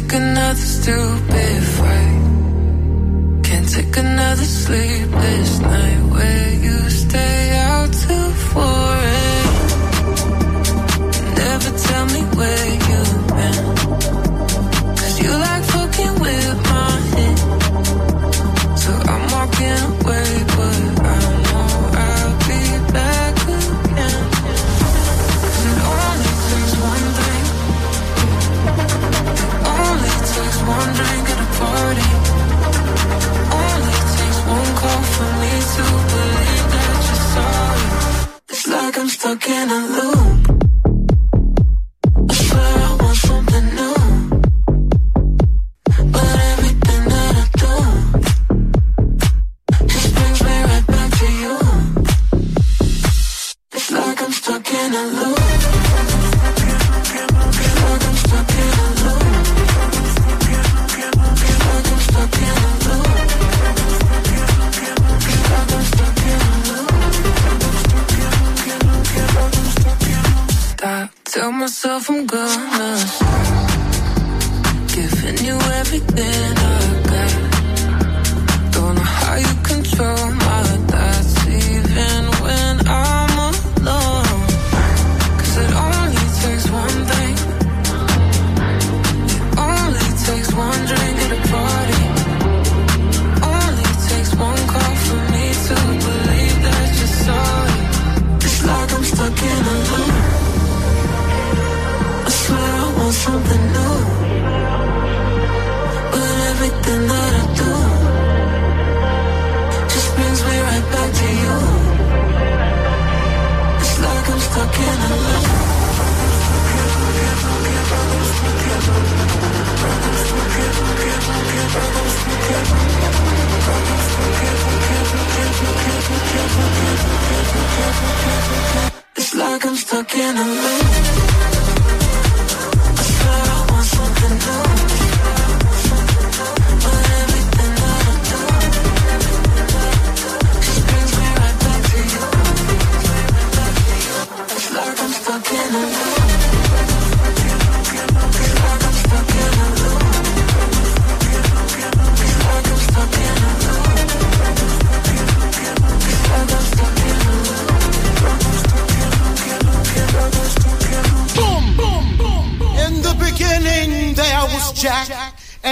take another stupid fight. Can't take another sleepless night with so can I lose?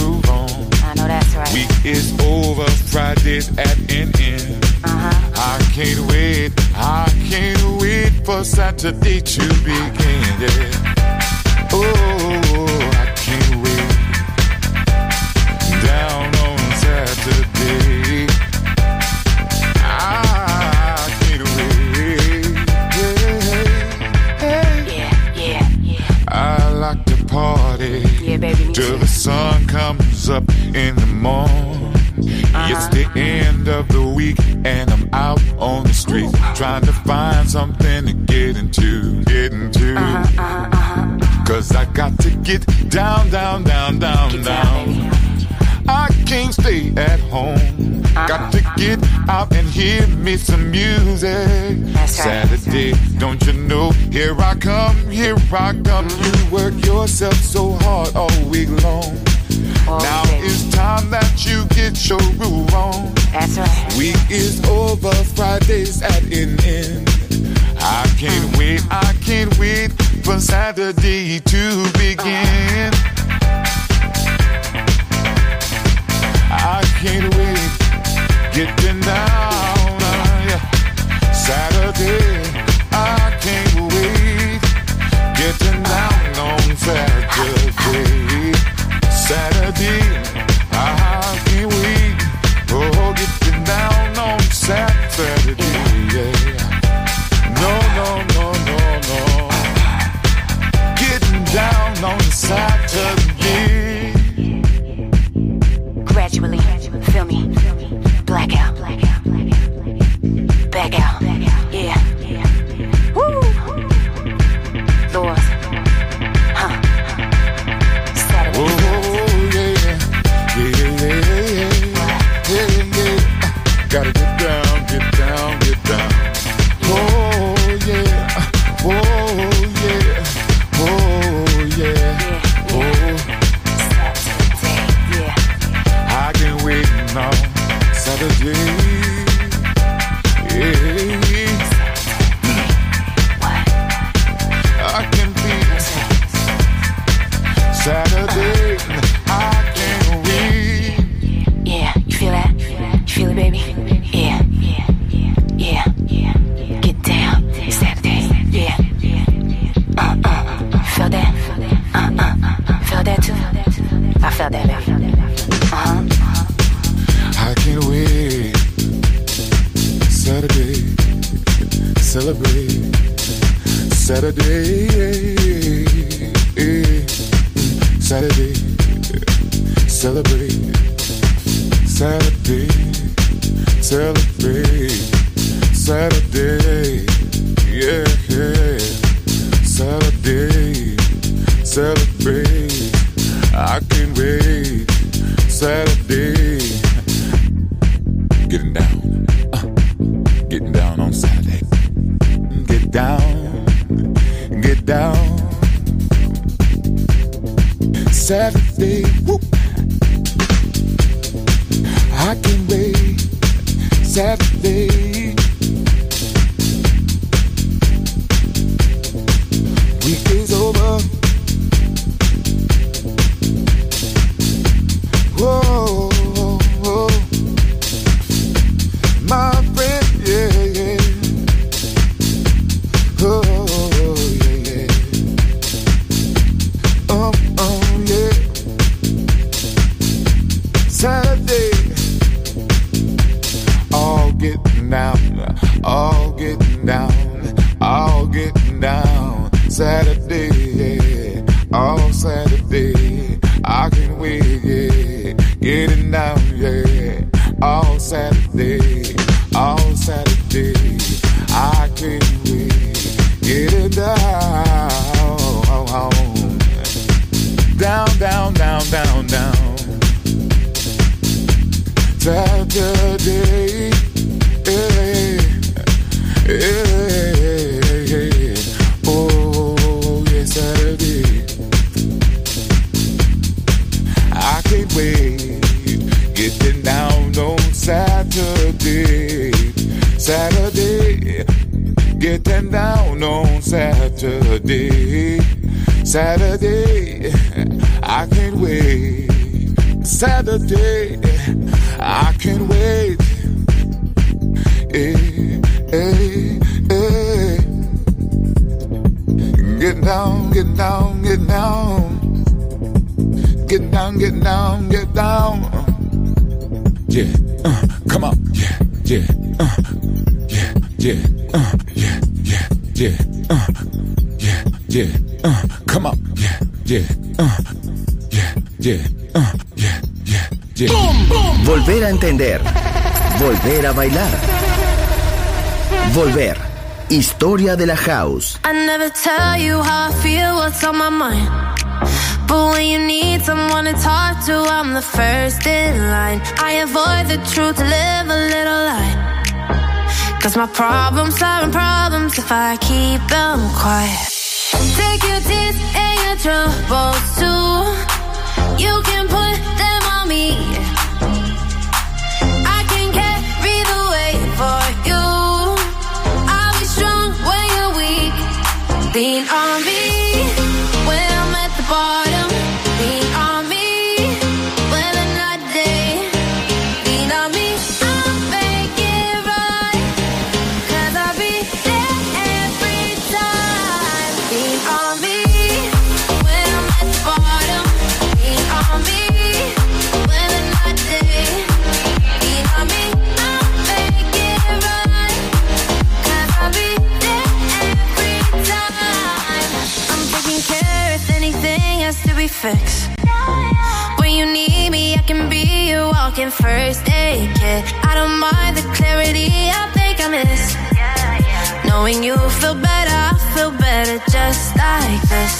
Groove on. I know that's right. Week is over, Friday's at an end. Uh-huh. I can't wait, I can't wait for Saturday to begin. Yeah. Oh, I sun comes up in the morning. Uh-huh. It's the end of the week and I'm out on the street trying to find something to get into, get into. Uh-huh, uh-huh, Cause I got to get down, down, down, down, Get down, down. I can't stay at home. Uh-huh. Got to get out and hear me some music. That's right, Saturday, don't you know? Here I come, here I come. You work yourself so hard all week long. All now it's time that you get your groove on. That's right. Week is over, Friday's at an end. I can't wait, I can't wait for Saturday to begin. I can't wait, getting down, uh. Saturday, I can't wait, getting down on Saturday. Saturday, I can't wait, oh, getting down on Saturday, entender. Volver a bailar. Volver. Historia de la house. I never tell you how I feel, what's on my mind. But when you need someone to talk to, I'm the first in line. I avoid the truth to live a little lie. Cause my problems are problems if I keep them quiet. Take your tears and your troubles too. You can put them on me. lean on me. fix. When you need me, I can be your walking first aid kit. I don't mind the clarity I think I miss. Knowing you feel better, I feel better just like this.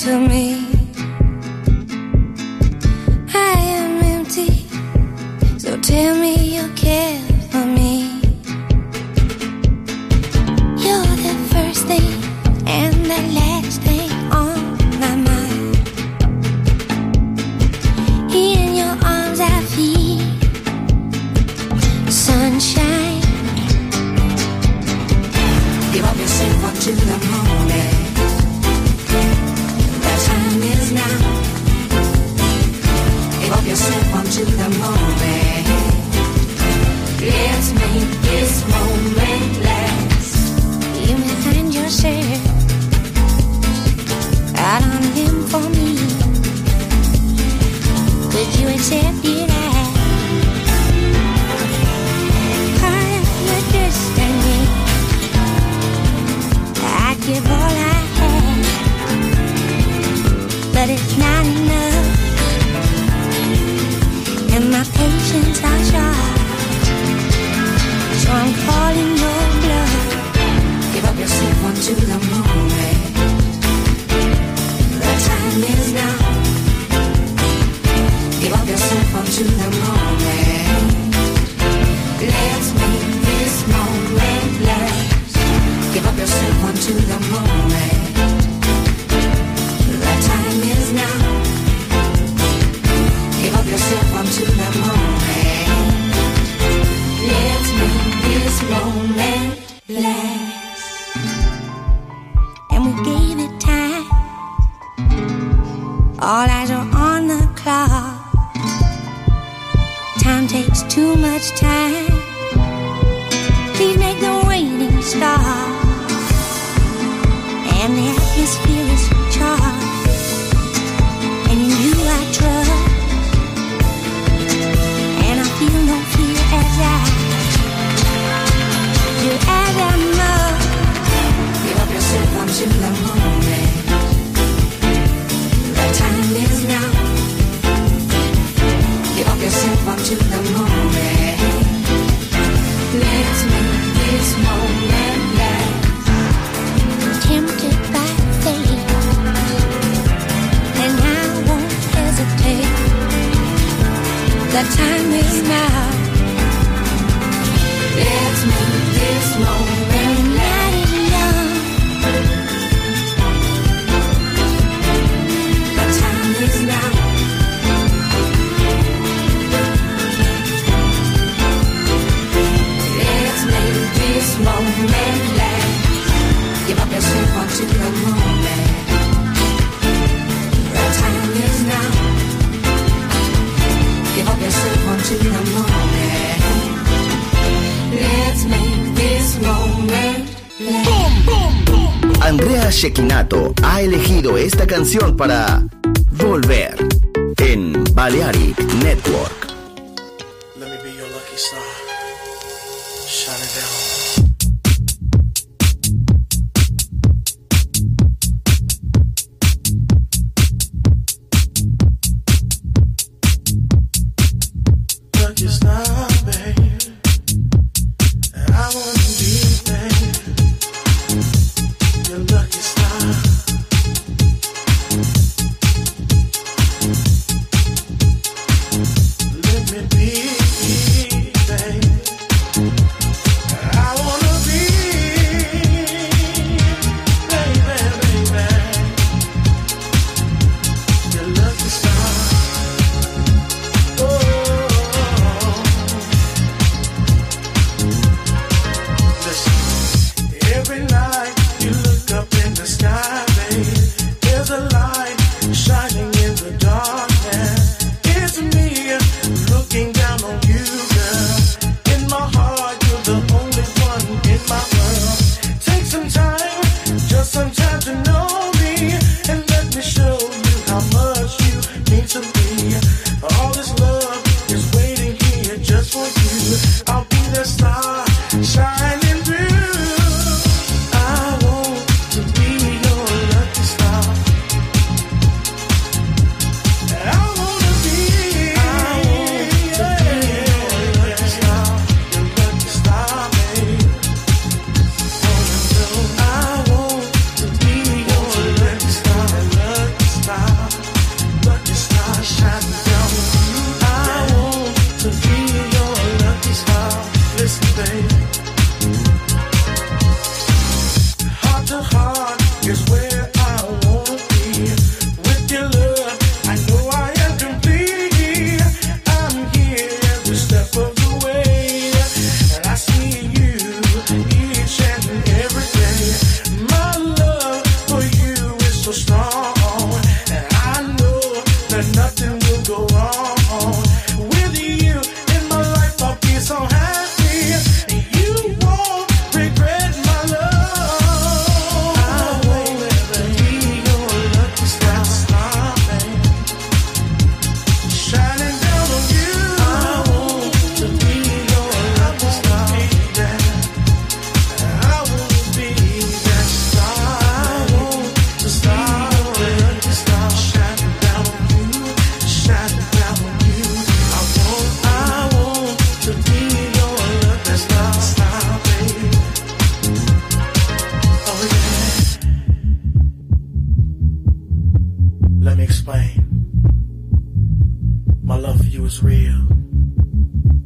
to me. you the moon.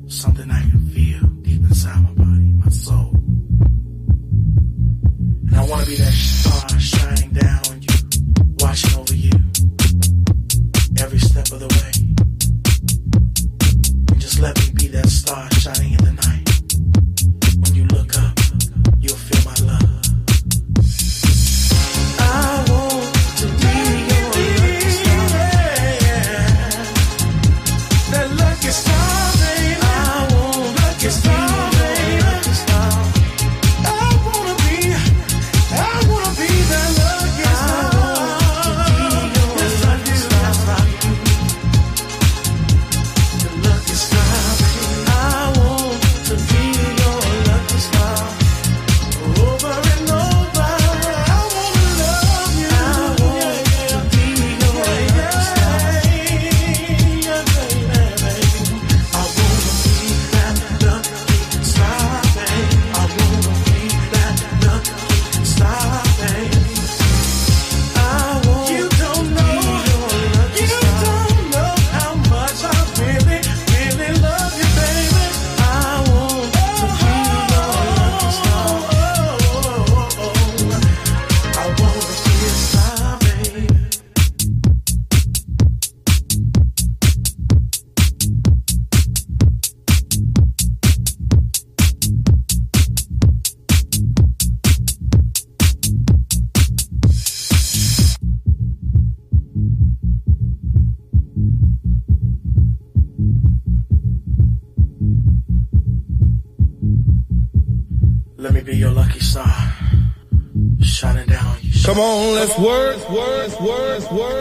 Something I can feel deep inside my body, my soul.